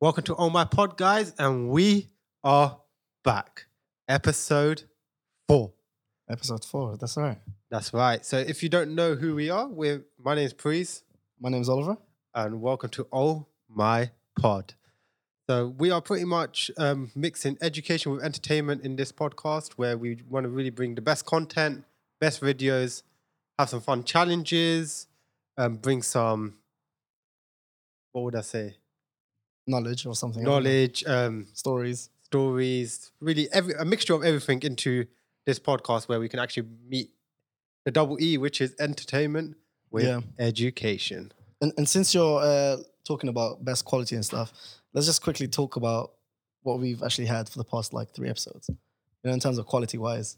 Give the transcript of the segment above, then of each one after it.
Welcome to All My Pod, guys, and we are back. Episode four. Episode four. That's right. That's right. So if you don't know who we are, we're my name is Prees, My name's Oliver. and welcome to All My Pod. So we are pretty much um, mixing education with entertainment in this podcast, where we want to really bring the best content, best videos, have some fun challenges, um, bring some. What would I say? Knowledge or something. Knowledge, um, Stories. stories, really every a mixture of everything into this podcast where we can actually meet the double E, which is entertainment with Yeah. education. And, and since you're uh, talking about best quality and stuff, let's just quickly talk about what we've actually had for the past like three episodes. You know, in terms of quality wise.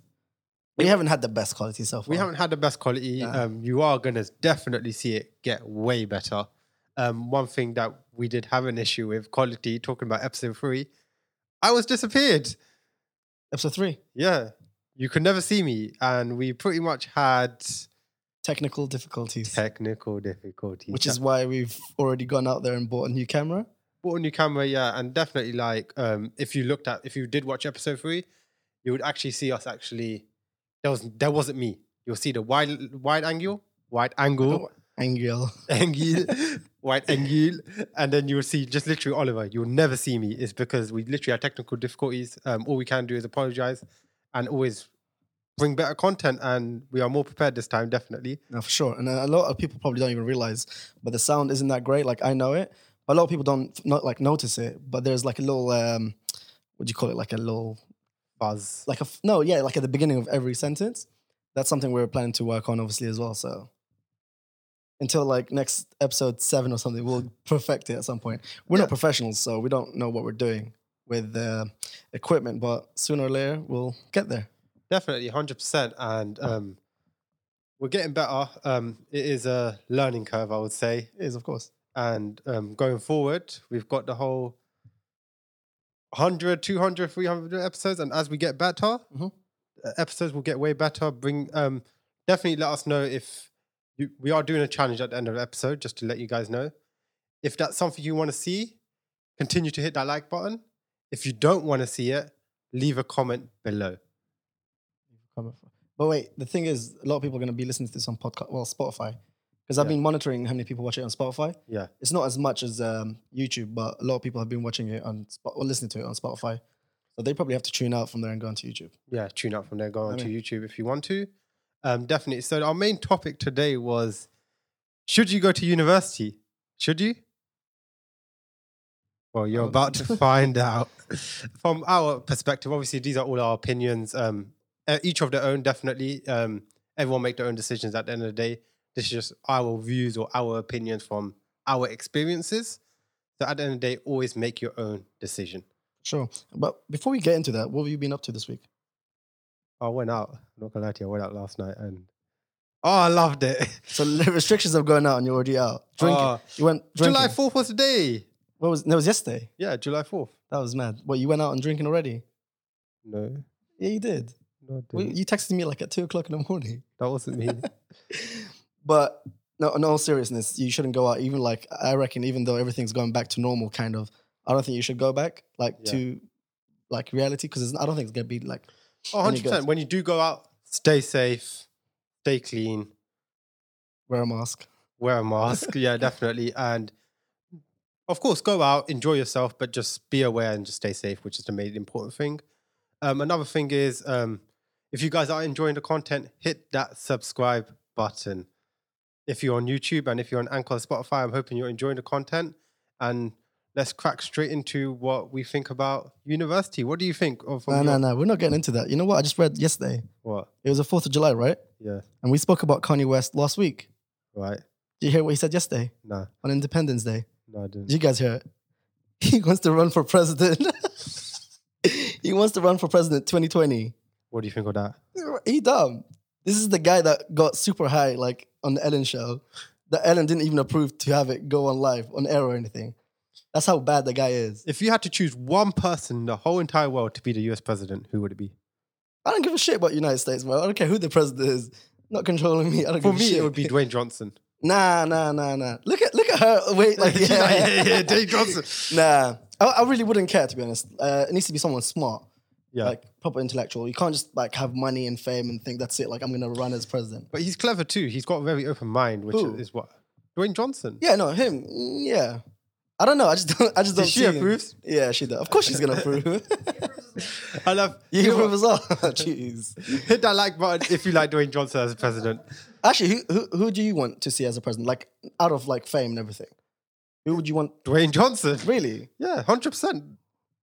We haven't had the best quality so far. We haven't had the best quality. Nah. Um, you are gonna definitely see it get way better. Um, one thing that we did have an issue with quality, talking about episode three, I was disappeared. Episode three. Yeah, you could never see me, and we pretty much had Technical difficulties. technical difficulties. which is why we've already gone out there and bought a new camera. bought a new camera, yeah, and definitely like um, if you looked at if you did watch episode three, you would actually see us actually. There was there wasn't me. You'll see the wide wide angle, wide angle, Angle. angle, wide you, and then you will see just literally Oliver. You'll never see me. It's because we literally have technical difficulties. Um, all we can do is apologize, and always bring better content. And we are more prepared this time, definitely. No, for sure. And a lot of people probably don't even realize, but the sound isn't that great. Like I know it, but a lot of people don't not like notice it. But there's like a little um, what do you call it? Like a little Buzz. like a no, yeah, like at the beginning of every sentence. That's something we're planning to work on, obviously as well. So until like next episode seven or something, we'll perfect it at some point. We're Yeah. not professionals, so we don't know what we're doing with uh, equipment, but sooner or later we'll get there. Definitely, hundred percent, and um, we're getting better. Um, it is a learning curve, I would say, It is, of course. and um, going forward, we've got the whole 100, 200, 300 episodes, and as we get better, Mhm. uh, episodes will get way better. Bring um, definitely let us know if you, we are doing a challenge at the end of the episode, just to let you guys know. If that's something you want to see, continue to hit that like button. If you don't want to see it, leave a comment below. But wait, the thing is, a lot of people are going to be listening to this on podcast, well, Spotify, because I've Yeah. been monitoring how many people watch it on Spotify. Yeah. It's not as much as um, YouTube, but a lot of people have been watching it on or listening to it on Spotify. So they probably have to tune out from there and go onto YouTube. yeah, tune out from there, go I on to mean- YouTube if you want to. Um, definitely. So our main topic today was: Should you go to university? Should you? Well, you're Um, about to find out. From our perspective, obviously, these are all our opinions. Um, each of their own, definitely. Um, everyone make their own decisions at the end of the day. This is just our views or our opinions from our experiences. So at the end of the day, always make your own decision. Sure. But before we get into that, what have you been up to this week? I went out. I'm not gonna lie to you. I went out last night and oh, I loved it. So the restrictions of going out and you're already out. Drinking. Oh, you went drinking. July 4th was today. What was, that was yesterday. Yeah, July 4th. That was mad. What, you went out and drinking already? No, Yeah, you did. no, I Well, didn't. you texted me like at two o'clock in the morning. that wasn't me. but no, in all seriousness, you shouldn't go out. Even like I reckon, even though everything's going back to normal, kind of, I don't think you should go back like Yeah. to like reality because I don't think it's gonna be like Oh, 100%. go- When you do go out, stay safe, stay clean, wear a mask. wear a mask. yeah, definitely. And of course, go out, enjoy yourself, but just be aware and just stay safe, which is the main important thing. Um, another thing is um, if you guys are enjoying the content, hit that subscribe button. If you're on YouTube and if you're on Anchor or Spotify, I'm hoping you're enjoying the content. And let's crack straight into what we think about university. What do you think of No, no, no. We're not getting into that. You know what? I just read yesterday. what? It was the fourth of July, right? Yeah, And we spoke about Kanye West last week. right. Did you hear what he said yesterday No, on Independence Day? no, I didn't. Did you guys hear it? He wants to run for president. he wants to run for president 2020. What do you think of that? He dumb. This is the guy that got super high, like on the Ellen show. That Ellen didn't even approve to have it go on live, on air or anything. That's how bad the guy is. If you had to choose one person in the whole entire world to be the US president, who would it be? I don't give a shit about United States, bro. I don't care who the president is. Not controlling me. I don't For give a me, shit. it would be Dwayne Johnson. Nah, nah, nah, nah. Look at look at her. Wait, like yeah, yeah, yeah, yeah, Dwayne Johnson. Nah, I, I really wouldn't care to be honest. Uh, it needs to be someone smart, Yeah. like proper intellectual. You can't just like have money and fame and think that's it. Like I'm gonna run as president. but he's clever too. He's got a very open mind, which Who? is what Dwayne Johnson. Yeah, no, him. mm, Yeah, I don't know. I just don't. I just don't. She see him. approves? Yeah, she does. Of course, she's gonna approve. I love you you approve as well. Jeez. hit that like button if you like Dwayne Johnson as a president. Actually, who, who who do you want to see as a president? Like out of like fame and everything, who would you want? Dwayne Johnson. Really? Yeah, hundred percent.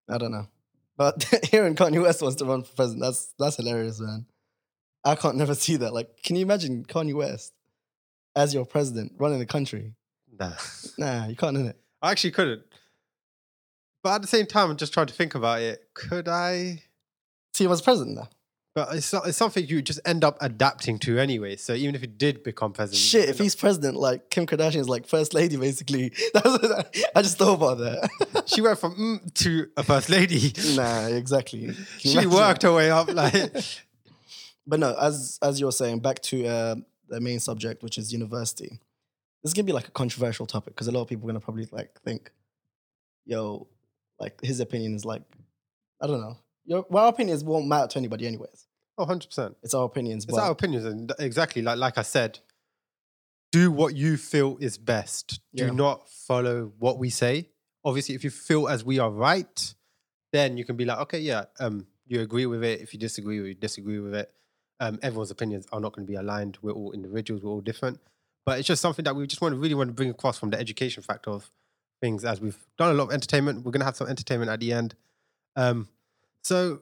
I don't know. But hearing Kanye West wants to run for president, that's that's hilarious, man. I can't never see that. Like, can you imagine Kanye West as your president running the country? Nah, Nah, you can't, innit? I actually couldn't. But at the same time, I'm just trying to think about it. Could I? See him as president now. But it's, not- it's something you just end up adapting to anyway. So even if you did become president, Shit, if he's president, like Kim Kardashian is like first lady, basically. That's what I, I just thought about that. she went from mm to a first lady. nah, exactly. She imagine? worked her way up. Like, But no, as as you were saying, back to uh, the main subject, which is university. This is gonna be like a controversial topic because a lot of people are gonna probably like think, "Yo, like his opinion is like, I don't know. Your well, our opinions won't matter to anybody, anyways. oh, 100 percent. It's our opinions, It's our opinions, and exactly like like I said, do what you feel is best. Do Yeah. not follow what we say. Obviously, if you feel as we are right, then you can be like, okay, yeah, um, you agree with it. If you disagree, you disagree with it. Um, everyone's opinions are not going to be aligned. We're all individuals. We're all different. But it's just something that we just want to really want to bring across from the education factor of things. As we've done a lot of entertainment, we're going to have some entertainment at the end. Um, so,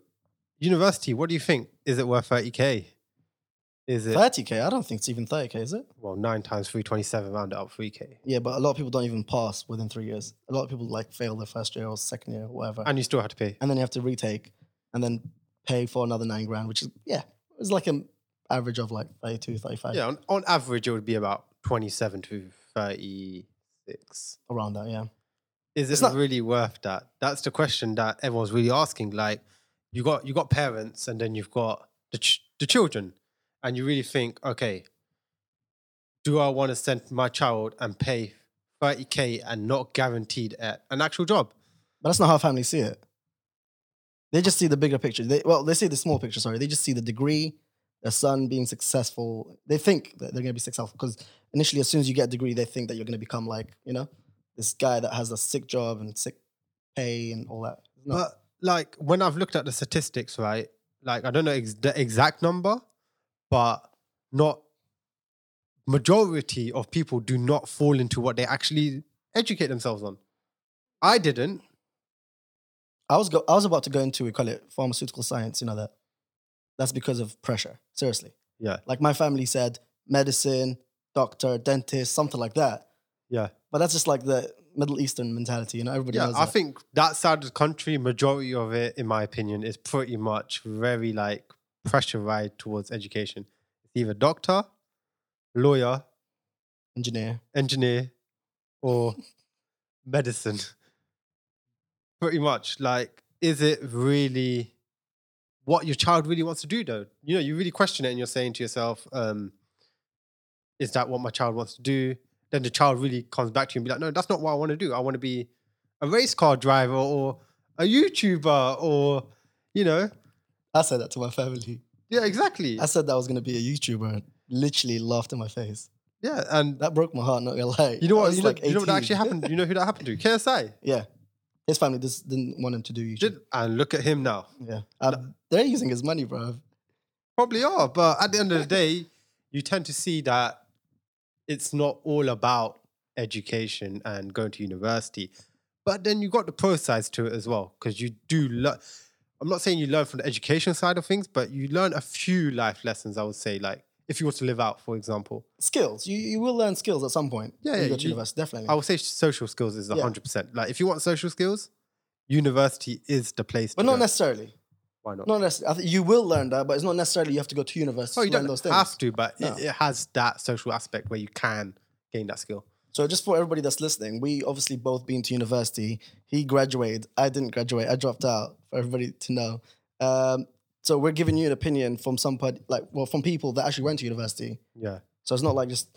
university, what do you think? Is it worth thirty k? Is it? 30k. I don't think it's even 30k, is it? well, nine times three twenty-seven, round it up three k, Yeah, but a lot of people don't even pass within three years. A lot of people like fail their first year or second year or whatever, and, and you still have to pay. And then you have to retake and then pay for another nine grand, which is yeah, it's like an average of like 32, 35 Yeah, on, on average, it would be about twenty-seven to thirty-six. around that. Yeah. Is It's it not- really worth that? That's the question that everyone's really asking. Like, you got you got parents, and then you've got the ch- the children, and you really think, okay, do I want to send my child and pay thirty k and not guaranteed a- an actual job? But that's not how families see it. They just see the bigger picture. They, well, they see the small picture. Sorry, they just see the degree, their son being successful. They think that they're going to be successful because initially, as soon as you get a degree, they think that you're going to become like you know this guy that has a sick job and sick pay and all that. No. But like when I've looked at the statistics, right? Like I don't know ex- the exact number, but not majority of people do not fall into what they actually educate themselves on. I didn't. I was go- I was about to go into we call it pharmaceutical science. You know that. That's because of pressure. Seriously, Yeah, like my family said, medicine, doctor, dentist, something like that. yeah, But that's just like the Middle Eastern mentality. You know, everybody yeah. knows I that. think that side of the country, majority of it, in my opinion, is pretty much very like pressurized towards education. It's either doctor, lawyer, engineer. engineer or medicine. Pretty much. Like, is it really what your child really wants to do, though? You know, you really question it and you're saying to yourself, um, is that what my child wants to do? Then the child really comes back to you and be like, no, that's not what I want to do. I want to be a race car driver or a YouTuber or, you know, I said that to my family. yeah, exactly. I said that I was gonna be a YouTuber. and Literally laughed in my face. Yeah. And That broke my heart. Not gonna lie. you know what? You know, like you know what 18. actually happened? You know who that happened to? KSI. yeah, his family just didn't want him to do YouTube. Did, and look at him now. yeah, Um, they're using his money, bro. Probably are, but at the end of the day, you tend to see that it's not all about education and going to university. But then you got the pro sides to it as well, because you do learn. I'm not saying you learn from the education side of things, but you learn a few life lessons. I would say, like if you were to live out, for example, Skills. You you will learn skills at some point. Yeah, yeah, you go to you- university. Definitely. I would say social skills is Yeah. hundred percent. Like if you want social skills, university is the place. but not go. necessarily. Why not? Not necessarily. I think you will learn that, but it's not necessarily you have to go to university oh, you to don't those things. have to, but No. it, it has that social aspect where you can gain that skill. So just for everybody that's listening, we obviously both been to university. He graduated. I didn't graduate. I dropped out. For everybody to know. Um, so we're giving you an opinion from somebody like well from people that actually went to university. Yeah. So it's not like just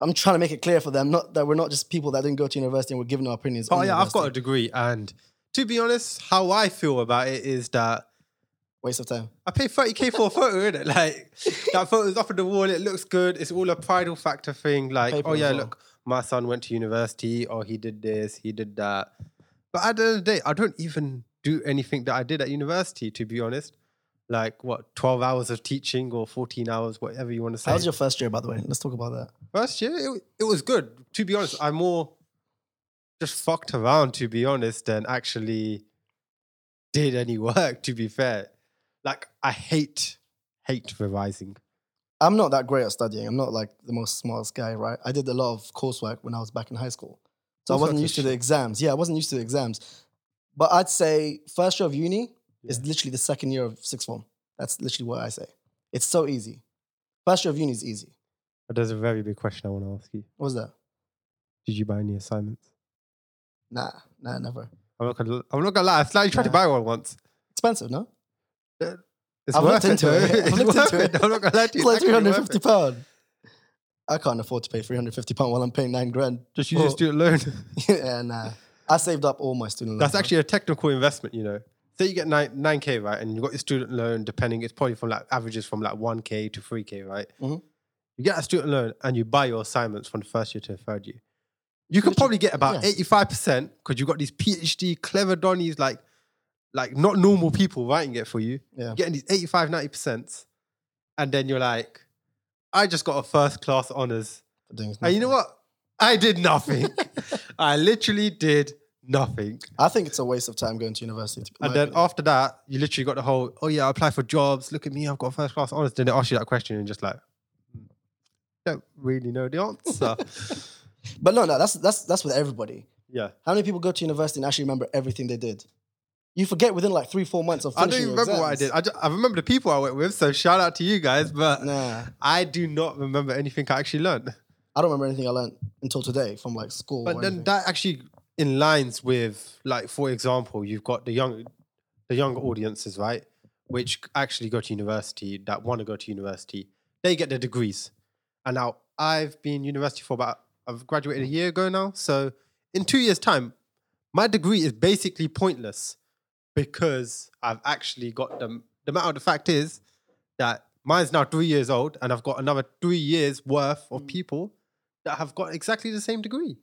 I'm trying to make it clear for them, not that we're not just people that didn't go to university and we're giving our opinions. Oh yeah, I've got a degree, and to be honest, how I feel about it is that waste of time. I pay 30k for a photo, isn't it? Like that photo's up on the wall, it looks good. It's all a pridal factor thing. Like, Paper oh yeah, well. look, my son went to university, or he did this, he did that. But at the end of the day, I don't even do anything that I did at university, to be honest. Like what, 12 hours of teaching or 14 hours, whatever you want to say. How was your first year, by the way? Let's talk about that. First year, it, it was good. To be honest, I more just fucked around, to be honest, than actually did any work, to be fair. Like, I hate, hate revising. I'm not that great at studying. I'm not like the most smartest guy, right? I did a lot of coursework when I was back in high school. So I wasn't used to the exams. Yeah, I wasn't used to the exams. But I'd say first year of uni is literally the second year of sixth form. That's literally what I say. It's so easy. First year of uni is easy. But there's a very big question I want to ask you. What was that? Did you buy any assignments? Nah, nah, never. I'm not gonna, I'm not gonna lie, I slightly tried to buy one once. Expensive, no? It's I've worth looked it, into it. I've looked into it. it. I'm not gonna lie to you. It's like 350 it. pound. I can't afford to pay 350 pound while I'm paying nine grand. Just use your Oh. student loan. yeah, nah. I saved up all my student loans. That's actually a technical investment, you know. Say you get nine nine k right, and you got your student loan. Depending, it's probably from like averages from like one k to three k, right? Mhm. You get a student loan, and you buy your assignments from the first year to the third year. You could Literally, probably get about eighty five percent because you got these PhD clever donnies, like like not normal people writing it for you. Yeah. You're getting these 85 90 percent, and then you're like, I just got a first class honors, and you know what? I did nothing. I literally did nothing. I think it's a waste of time going to university. And then opinion. after that, you literally got the whole, oh yeah, I apply for jobs. Look at me, I've got first class honors. Then they ask you that question and just like, "Hmm, don't really know the answer. but no, no, that's that's that's with everybody. yeah. How many people go to university and actually remember everything they did? You forget within like three, four months of finishing. I don't even your remember what I did. I, ju- I remember the people I went with, so shout out to you guys, but Nah, I do not remember anything I actually learned. I don't remember anything I learned until today from like school. But then anything. that actually in lines with, like, for example, you've got the young, the younger audiences, right, which actually go to university, that want to go to university. They get their degrees, and now I've been university for about I've graduated a year ago now. So in two years' time, my degree is basically pointless because I've actually got them. The matter of the fact is that mine's now three years old, and I've got another three years worth of mm. people that have got exactly the same degree.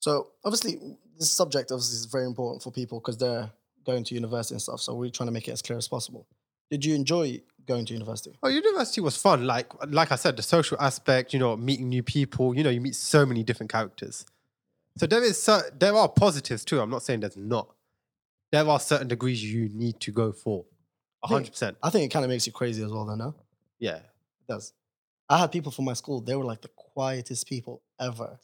So obviously, this subject obviously is very important for people because they're going to university and stuff. So we're trying to make it as clear as possible. Did you enjoy going to university? Oh, university was fun. Like, like I said, the social aspect. You know, meeting new people. You know, you meet so many different characters. So there is, cer- there are positives too. I'm not saying there's not. There are certain degrees you need to go for. A think- hundred percent. I think it kind of makes you crazy as well, though. No, Yeah. it does. I had people from my school. They were like the quietest people ever.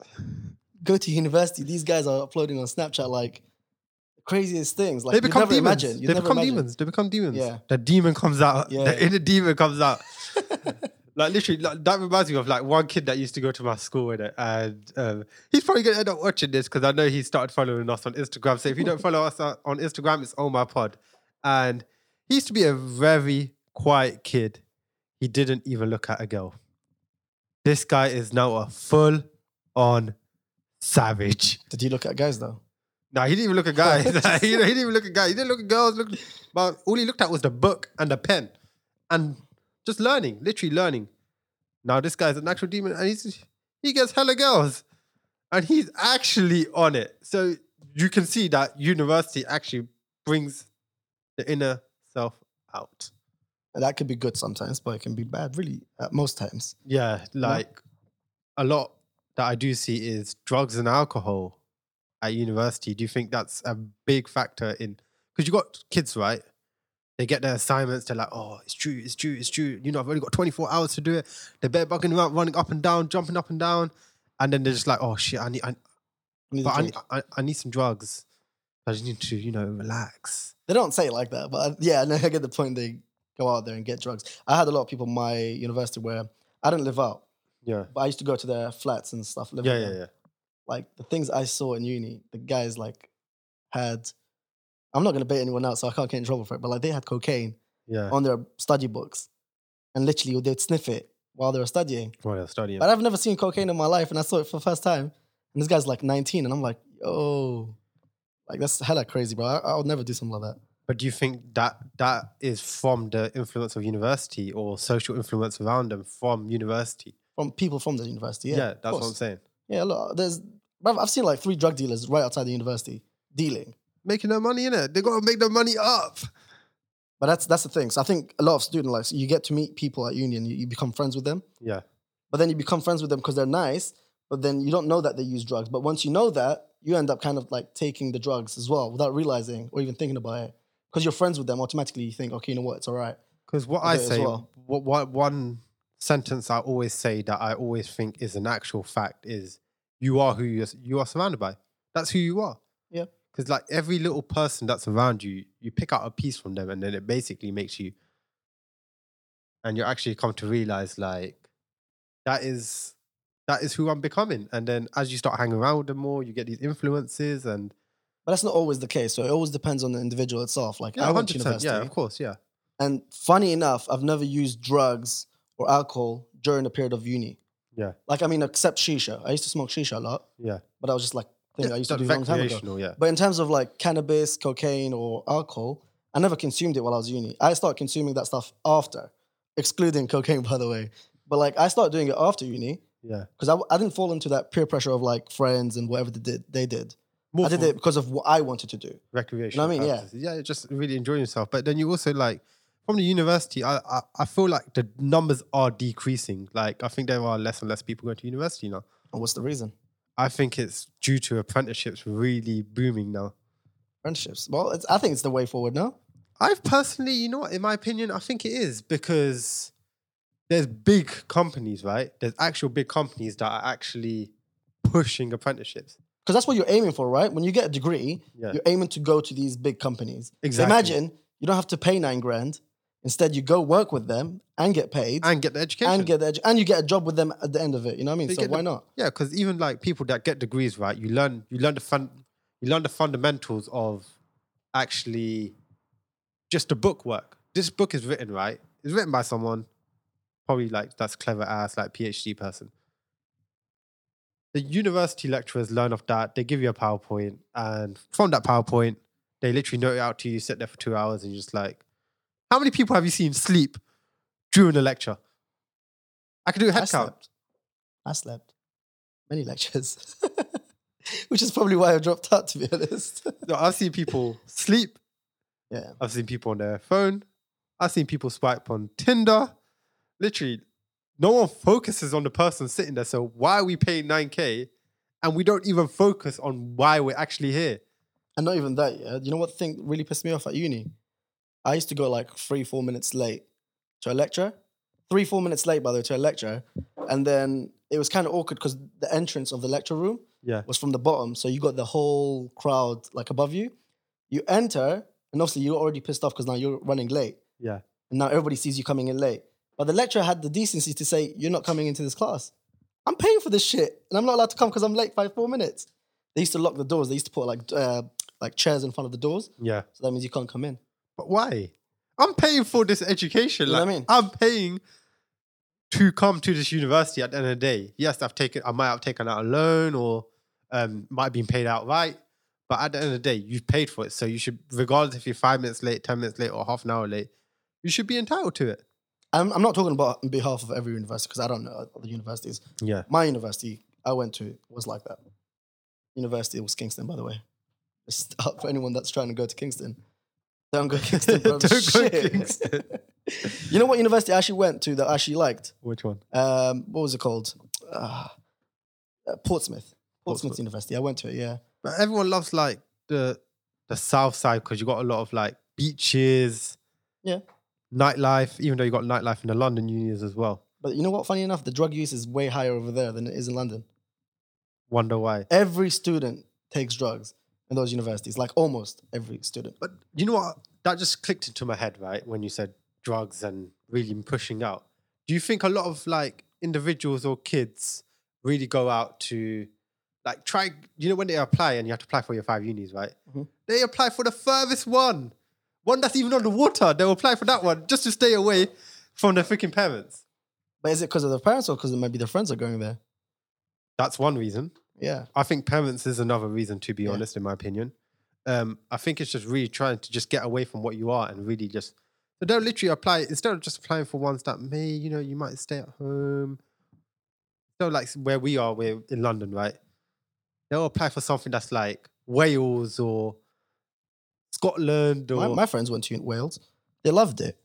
Go to university. These guys are uploading on Snapchat like craziest things. Like they become never demons. imagine. They become imagine. demons. They become demons. Yeah. The demon comes out. Yeah. The inner demon comes out. like literally, like, that reminds me of like one kid that used to go to my school with it, and um, he's probably gonna end up watching this because I know he started following us on Instagram. So if you don't follow us on on Instagram, it's on my pod. And he used to be a very quiet kid. He didn't even look at a girl. This guy is now a full on savage. Did he look at guys though? No, he didn't even look at guys. he, he didn't even look at guys. He didn't look at girls. Look, but all he looked at was the book and the pen, and just learning, literally learning. Now this guy's an actual demon, and he's he gets hella girls, and he's actually on it. So you can see that university actually brings the inner self out. And that could be good sometimes, but it can be bad, really, at most times. Yeah, like a lot that I do see is drugs and alcohol at university. Do you think that's a big factor in? Because you got kids, right? They get their assignments. They're like, "Oh, it's true, it's true, it's true." You know, I've only got 24 hours to do it. They're bugging around, running up and down, jumping up and down, and then they're just like, "Oh shit, I need, I, I need but I, need I, I need some drugs. I just need to, you know, relax." They don't say it like that, but uh, I, yeah, no, I get the point. They go out there and get drugs. I had a lot of people in my university where I didn't live out, Yeah, but I used to go to their flats and stuff. Live yeah, yeah, yeah. Like the things I saw in uni, the guys like had. I'm not gonna bait anyone out, so I can't get in trouble for it. But like they had cocaine Yeah, on their study books, and literally they'd sniff it while they were studying. While they're studying. But I've never seen cocaine in my life, and I saw it for the first time. And this guy's like 19, and I'm like, oh, like that's hella crazy, bro. I, I would never do something like that. But do you think that that is from the influence of university or social influence around them from university? From people from the university, yeah. Yeah, that's what I'm saying. Yeah, look, there's, I've seen like three drug dealers right outside the university dealing. Making their money in it. They gotta make their money up. But that's that's the thing. So I think a lot of student life, you get to meet people at union, you, you become friends with them. Yeah. But then you become friends with them because they're nice. But then you don't know that they use drugs. But once you know that, you end up kind of like taking the drugs as well without realizing or even thinking about it. Because you're friends with them, automatically you think, okay, you know what, it's all right. Because what I I do it as say, well. what, what one sentence I always say that I always think is an actual fact is you are who you're, you are surrounded by. That's who you are. Yeah. Because like every little person that's around you, you pick out a piece from them, and then it basically makes you, and you actually come to realize like that is that is who I'm becoming. And then as you start hanging around with them more, you get these influences, and But that's not always the case. So it always depends on the individual itself. Like yeah, I went to university. yeah, of course, yeah, And funny enough, I've never used drugs or alcohol during the period of uni. Yeah. Like, I mean, except shisha. I used to smoke shisha a lot, yeah. but I was just like, thing I used to do a long time ago. yeah. But in terms of like cannabis, cocaine, or alcohol, I never consumed it while I was uni. I started consuming that stuff after, excluding cocaine, by the way. But like, I started doing it after uni Yeah. because I, I didn't fall into that peer pressure of like friends and whatever they did. They did. More I did it because of what I wanted to do. recreational. I mean? Yeah. purposes. yeah, just really enjoying yourself. But then you also like from the university. I, I I feel like the numbers are decreasing. Like I think there are less and less people going to university now. And what's the reason? I think it's due to apprenticeships really booming now. Friendships. Well, it's, I think it's the way forward now. I've personally, you know what, in my opinion, I think it is because there's big companies, right? There's actual big companies that are actually pushing apprenticeships. Because that's what you're aiming for, right? When you get a degree, Yeah. you're aiming to go to these big companies. Exactly. imagine you don't have to pay nine grand. Instead, you go work with them and get paid And get the education. and get the edu- and you get a job with them at the end of it. You know what I mean? You so why the- not? Yeah, because even like people that get degrees, right? You learn you learn the fun you learn the fundamentals of actually just the book work. This book is written, right? It's written by someone, probably like that's clever ass, like PhD person. The university lecturers learn off that. They give you a PowerPoint, and from that PowerPoint, they literally note it out to you. You sit there for two hours, and you're just like, how many people have you seen sleep during a lecture? I could do a head count. slept. I slept. Many lectures. Which is probably why I dropped out, to be honest. No, I've seen people sleep. yeah. I've seen people on their phone. I've seen people swipe on Tinder. Literally, no one focuses on the person sitting there. So why are we paying 9K and we don't even focus on why we're actually here? And not even that, yeah. You know what thing really pissed me off at uni? I used to go like three, four minutes late to a lecture. Three, four minutes late, by the way, to a lecture. And then it was kind of awkward because the entrance of the lecture room Yeah. was from the bottom. So you got the whole crowd like above you. You enter, and obviously you're already pissed off because now you're running late. Yeah. And now everybody sees you coming in late. But the lecturer had the decency to say, You're not coming into this class. I'm paying for this shit. And I'm not allowed to come because I'm late by four minutes. They used to lock the doors. They used to put like uh, like chairs in front of the doors. Yeah. So that means you can't come in. But why? I'm paying for this education. You Like, I mean? I'm paying to come to this university at the end of the day. Yes, I've taken I might have taken out a loan or um might have been paid outright. But at the end of the day, you've paid for it. So you should, regardless if you're five minutes late, ten minutes late, or half an hour late, you should be entitled to it. I'm, I'm not talking about on behalf of every university because I don't know other universities. Yeah. My university I went to was like that. University was Kingston, by the way. Just up for anyone that's trying to go to Kingston. Don't go to Kingston, bro. Don't go Kingston. you know what university I actually went to that I actually liked? Which one? Um, what was it called? Uh, uh, Portsmouth. Portsmouth Portsmouth. University. I went to it, yeah. But everyone loves like the the south side because you got a lot of like beaches, Yeah. Nightlife. Even though you got nightlife in the London unis as well. But you know what? Funny enough, the drug use is way higher over there than it is in London. Wonder why. Every student takes drugs in those universities, like almost every student. But you know what? That just clicked into my head, right? When you said drugs and really pushing out. Do you think a lot of like individuals or kids really go out to like try, you know, when they apply and you have to apply for your five unis, right? Mhm. They apply for the furthest one, one that's even on the water. They'll apply for that one just to stay away from their freaking parents. But is it because of the parents or because maybe their friends are going there? That's one reason. Yeah. I think parents is another reason, to be Yeah. honest, in my opinion. Um, I think it's just really trying to just get away from what you are and really just so they'll literally apply instead of just applying for ones that may, you know, you might stay at home. So like where we are, we're in London, right? They'll apply for something that's like Wales or Scotland or My, my friends went to Wales. They loved it.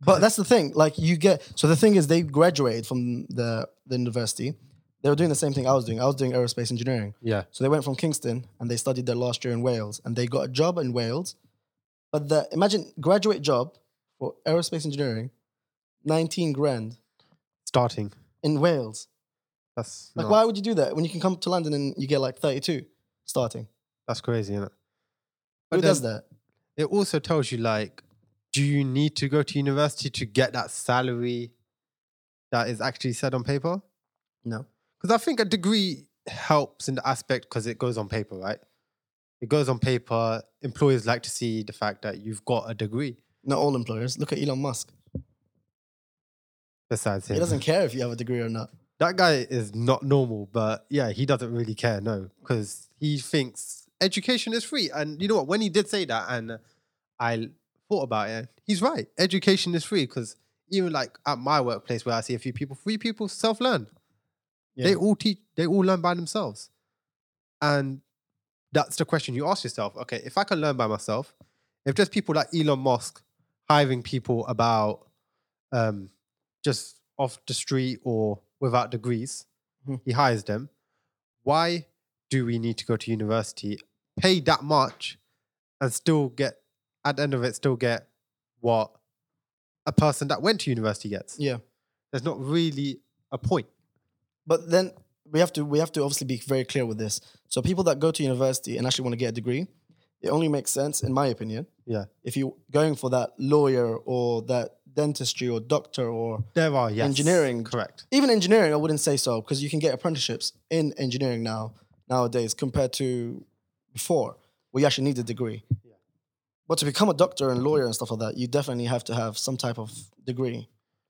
But that's the thing. Like you get so the thing is they graduated from the the university. They were doing the same thing I was doing. I was doing aerospace engineering. yeah, So they went from Kingston and they studied their last year in Wales and they got a job in Wales. But the imagine graduate job for aerospace engineering, 19 grand starting. in Wales. That's Like not- why would you do that when you can come to London and you get like 32 starting? that's crazy, isn't it? Who does that? It also tells you like, do you need to go to university to get that salary that is actually said on paper? No. Because I think a degree helps in the aspect because it goes on paper, right? It goes on paper. Employers like to see the fact that you've got a degree. Not all employers. Look at Elon Musk. Besides him. He doesn't care if you have a degree or not. that guy is not normal. But yeah, he doesn't really care, no, because he thinks education is free. And you know what? When he did say that, and I thought about it, he's right. Education is free because even like at my workplace where I see a few people, free people self learn. They all teach. They all learn by themselves, and that's the question you ask yourself. Okay, if I can learn by myself, if there's people like Elon Musk hiring people about um, just off the street or without degrees, Mhm. he hires them. Why do we need to go to university, pay that much, and still get at the end of it still get what a person that went to university gets? Yeah. There's not really a point. But then we have to we have to obviously be very clear with this. So people that go to university and actually want to get a degree, it only makes sense, in my opinion, Yeah. if you're going for that lawyer or that dentistry or doctor or There are, yes. Engineering. Correct. even engineering, I wouldn't say so because you can get apprenticeships in engineering now nowadays compared to before, where you actually need a degree. Yeah. But to become a doctor and lawyer and stuff like that, you definitely have to have some type of degree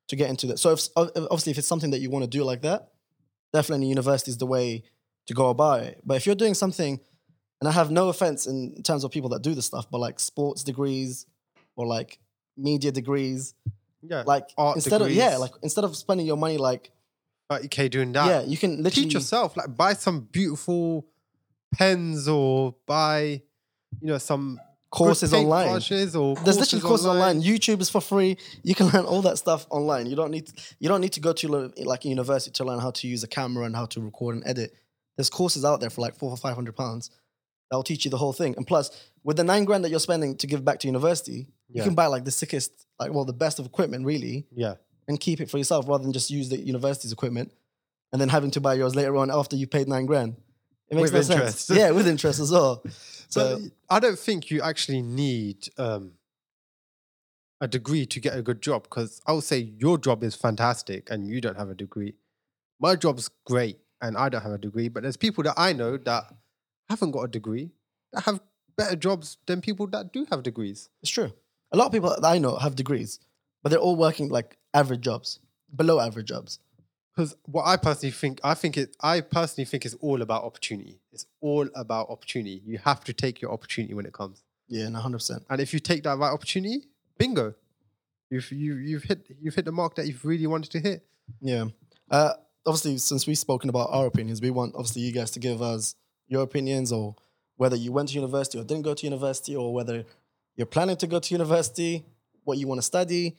to get into that. So if, obviously, if it's something that you want to do like that, definitely university is the way to go about it. But if you're doing something, and I have no offense in terms of people that do this stuff, but like sports degrees or like media degrees, Yeah. like Art instead of yeah, like instead of spending your money like 30k doing that. yeah, you can literally Teach yourself. Like buy some beautiful pens or buy, you know, some courses online. There's literally courses online. YouTube is for free. You can learn all that stuff online. You don't need you don't need to go to like a university to learn how to use a camera and how to record and edit. There's courses out there for like four or five hundred pounds that will teach you the whole thing. And plus, with the nine grand that you're spending to give back to university, you can buy like the sickest, like well, the best of equipment really, Yeah. and keep it for yourself rather than just use the university's equipment and then having to buy yours later on after you paid nine grand. It makes With no interest. sense. Yeah, with interest as well. So but I don't think you actually need um, a degree to get a good job because I would say your job is fantastic and you don't have a degree. My job's great and I don't have a degree, but there's people that I know that haven't got a degree that have better jobs than people that do have degrees. It's true. A lot of people that I know have degrees, but they're all working like average jobs, below average jobs. Because what I personally think, I think it, I personally think it's all about opportunity. It's all about opportunity. You have to take your opportunity when it comes. Yeah, no, hundred percent. And if you take that right opportunity, bingo, you've you, you've hit you've hit the mark that you've really wanted to hit. Yeah. Uh, obviously, since we've spoken about our opinions, we want obviously you guys to give us your opinions or whether you went to university or didn't go to university or whether you're planning to go to university, what you want to study,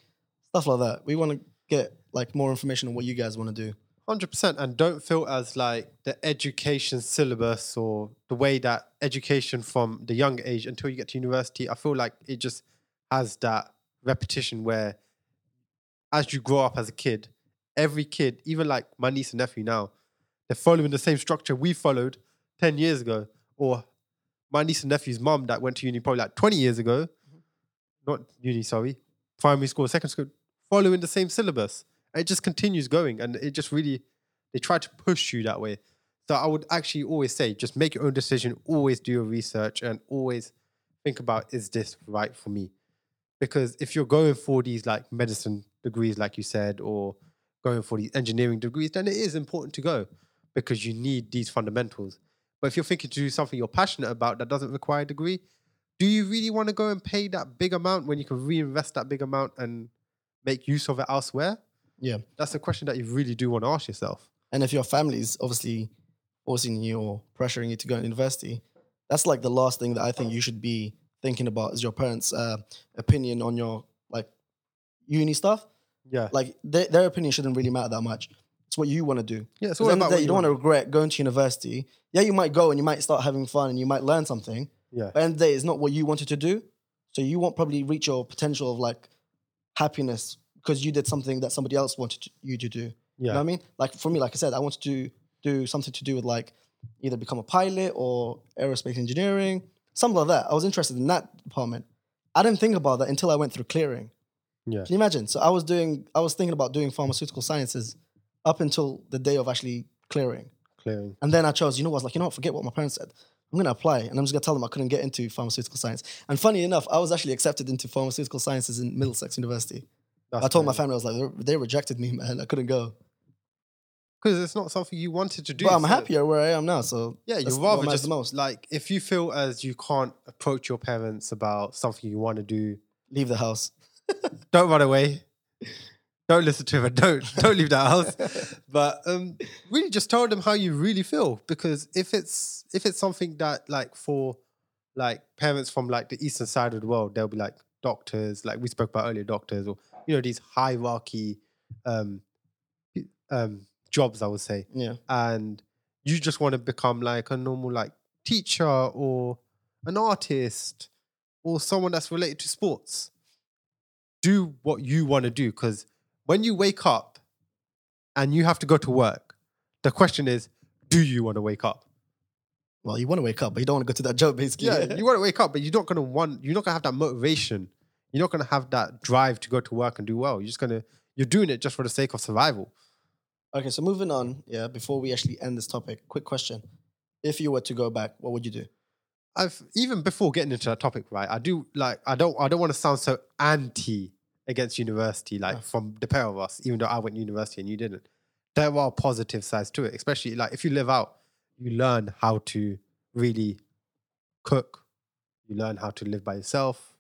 stuff like that. We want to get like more information on what you guys want to do. Hundred percent, and don't feel as like the education syllabus or the way that education from the young age until you get to university. I feel like it just has that repetition where, as you grow up as a kid, every kid, even like my niece and nephew now, they're following the same structure we followed ten years ago, or my niece and nephew's mum that went to uni probably like twenty years ago, mm-hmm. not uni, sorry, primary school, second school, following the same syllabus. And it just continues going, and it just really they try to push you that way. So I would actually always say, just make your own decision. Always do your research, and always think about is this right for me? Because if you're going for these like medicine degrees, like you said, or going for these engineering degrees, then it is important to go because you need these fundamentals. But if you're thinking to do something you're passionate about that doesn't require a degree, do you really want to go and pay that big amount when you can reinvest that big amount and make use of it elsewhere? Yeah. That's a question that you really do want to ask yourself. And if your family is obviously forcing you or pressuring you to go to university, that's like the last thing that I think you should be thinking about is your parents' uh, opinion on your like uni stuff. Yeah. Like their, their opinion shouldn't really matter that much. It's what you want to do. Yeah, it's all about day, what you don't want to regret going to university. Yeah, you might go and you might start having fun and you might learn something. Yeah. But at the end of the day, it's not what you wanted to do. So you won't probably reach your potential of like happiness because you did something that somebody else wanted to, you to do. You Yeah. know what I mean? Like for me, like I said, I wanted to do something to do with like either become a pilot or aerospace engineering, something like that. I was interested in that department. I didn't think about that until I went through clearing. Yeah. Can you imagine? So I was doing, I was thinking about doing pharmaceutical sciences up until the day of actually clearing. Clearing. And then I chose, you know what, I was like, you know what, forget what my parents said. I'm going to apply and I'm just going to tell them I couldn't get into pharmaceutical science. And funny enough, I was actually accepted into pharmaceutical sciences in Middlesex University. That's I told my family, I was like, "They- rejected me, man. I couldn't go. because it's not something you wanted to do. But I'm so- happier where I am now. So Yeah, what rather just the most. like if you feel as you can't approach your parents about something you want to do, leave the house. don't run away. Don't listen to them. Don't don't leave that house. But um, really, just tell them how you really feel because if it's if it's something that like for like parents from like the eastern side of the world, they'll be like doctors, like we spoke about earlier, doctors or you know these hierarchy um, um, jobs, I would say Yeah. and you just want to become like a normal like teacher or an artist or someone that's related to sports do what you want to do because when you wake up and you have to go to work the question is do you want to wake up Well, you want to wake up, but you don't want to go to that job, basically. yeah you want to wake up but you're not going to want you're not going to have that motivation you're not going to have that drive to go to work and do well you're just going to you're doing it just for the sake of survival Okay, so moving on. Yeah, before we actually end this topic, quick question: If you were to go back, what would you do? I've even before getting into that topic, right? I do like I don't I don't want to sound so anti against university, like Yeah. from the pair of us, even though I went to university and you didn't. There are positive sides to it, especially like if you live out, you learn how to really cook, you learn how to live by yourself,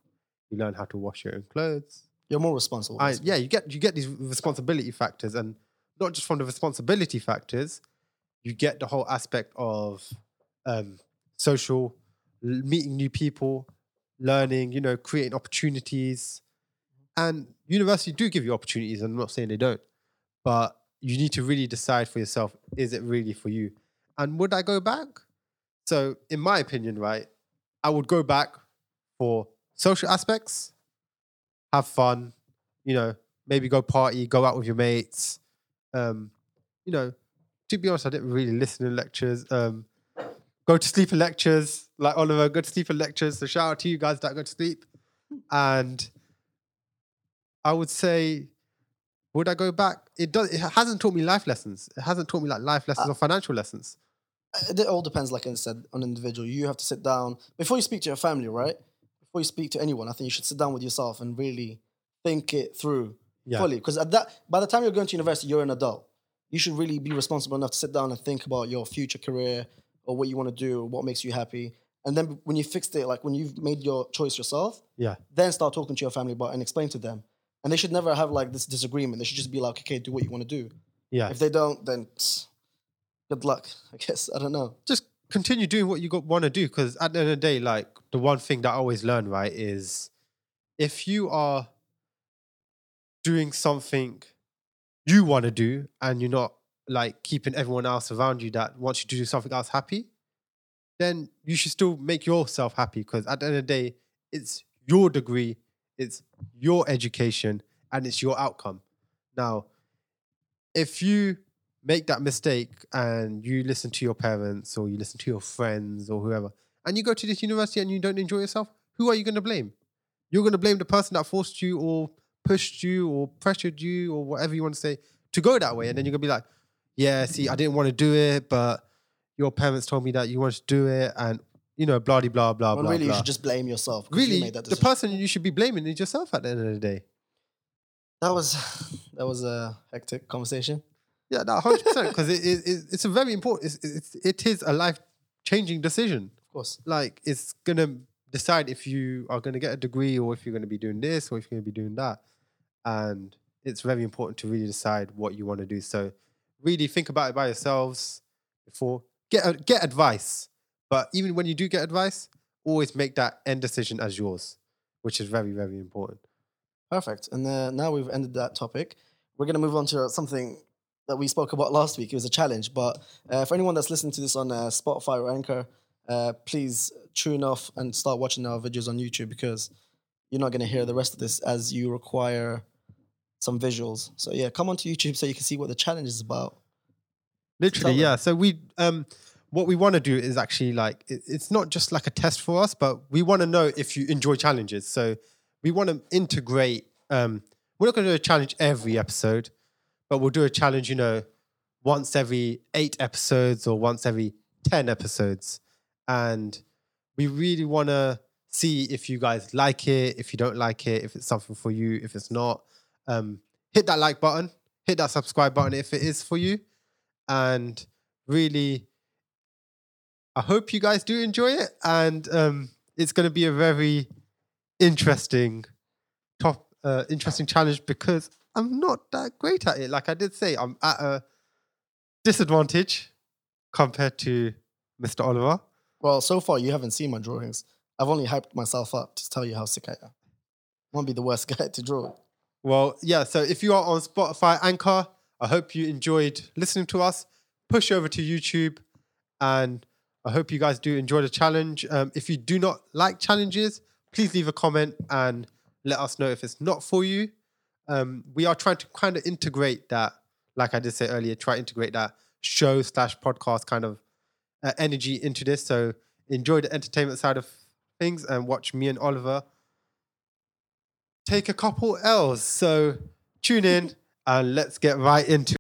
you learn how to wash your own clothes. You're more responsible. I, yeah, you get you get these responsibility factors, and not just from the responsibility factors, you get the whole aspect of um, social, meeting new people, learning, you know, creating opportunities, and university do give you opportunities. I'm not saying they don't, but you need to really decide for yourself: is it really for you? And would I go back? So, in my opinion, right, I would go back for social aspects, have fun, you know, maybe go party, go out with your mates. Um, you know, to be honest, I didn't really listen to lectures. Um, go to sleep in lectures, like Oliver, go to sleep in lectures. So shout out to you guys that go to sleep. And I would say, would I go back? It does. It hasn't taught me life lessons. It hasn't taught me like life uh, lessons or financial lessons. Uh, it all depends, like I said, on an individual. You have to sit down before you speak to your family, right? Before you speak to anyone, I think you should sit down with yourself and really think it through Yeah. fully. Because at that, by the time you're going to university, you're an adult. You should really be responsible enough to sit down and think about your future career or what you want to do, or what makes you happy. And then when you fixed it, like when you've made your choice yourself, Yeah. then start talking to your family about it and explain to them. And they should never have like this disagreement. They should just be like, okay, do what you want to do. Yeah. If they don't, then pss, good luck. I guess I don't know. just continue doing what you got want to do because at the end of the day like the one thing that i always learn right is if you are doing something you want to do and you're not like keeping everyone else around you that wants you to do something else happy then you should still make yourself happy because at the end of the day it's your degree it's your education and it's your outcome now if you make that mistake and you listen to your parents or you listen to your friends or whoever, and you go to this university and you don't enjoy yourself, who are you going to blame? You're going to blame the person that forced you or pushed you or pressured you or whatever you want to say to go that way. And then you're going to be like, yeah, see, I didn't want to do it, but your parents told me that you wanted to do it. And, you know, blah, blah, blah, blah, When blah. really, blah. you should just blame yourself. you really, made that the person you should be blaming is yourself at the end of the day. That was that was a hectic conversation. Yeah, that hundred percent because it, it, it, it's a very important. It's, it's it is a life changing decision. Of course. Like it's gonna decide if you are gonna get a degree or if you're gonna be doing this or if you're gonna be doing that, and it's very important to really decide what you want to do. So really think about it by yourselves before get a, get advice. But even when you do get advice, always make that end decision as yours, which is very very important. Perfect. And uh, now we've ended that topic. We're going to move on to something that we spoke about last week. It was a challenge, but uh, for anyone that's listening to this on uh, Spotify or Anchor, uh, please tune off and start watching our videos on YouTube because you're not going to hear the rest of this as you require some visuals. So yeah, come onto YouTube so you can see what the challenge is about. Literally, yeah. So we um what we want to do is actually like it, it's not just like a test for us, but we want to know if you enjoy challenges. So we want to integrate um we're not going to do a challenge every episode, but we'll do a challenge, you know, once every 8 episodes or once every 10 episodes. And we really want to see if you guys like it, if you don't like it, if it's something for you, if it's not. Um hit that like button, hit that subscribe button if it is for you and really i hope you guys do enjoy it and um, it's going to be a very interesting top uh, interesting challenge because i'm not that great at it like i did say i'm at a disadvantage compared to mr oliver Well, so far you haven't seen my drawings. I've only hyped myself up to tell you how sick I am. Won't be the worst guy to draw. Well, yeah. So if you are on Spotify Anchor, I hope you enjoyed listening to us. Push over to YouTube, and I hope you guys do enjoy the challenge. Um, if you do not like challenges, please leave a comment and let us know if it's not for you. Um, we are trying to kind of integrate that, like I did say earlier, try to integrate that show slash podcast kind of uh, energy into this. So enjoy the entertainment side of things and watch me and Oliver take a couple L's. So tune in and let's get right into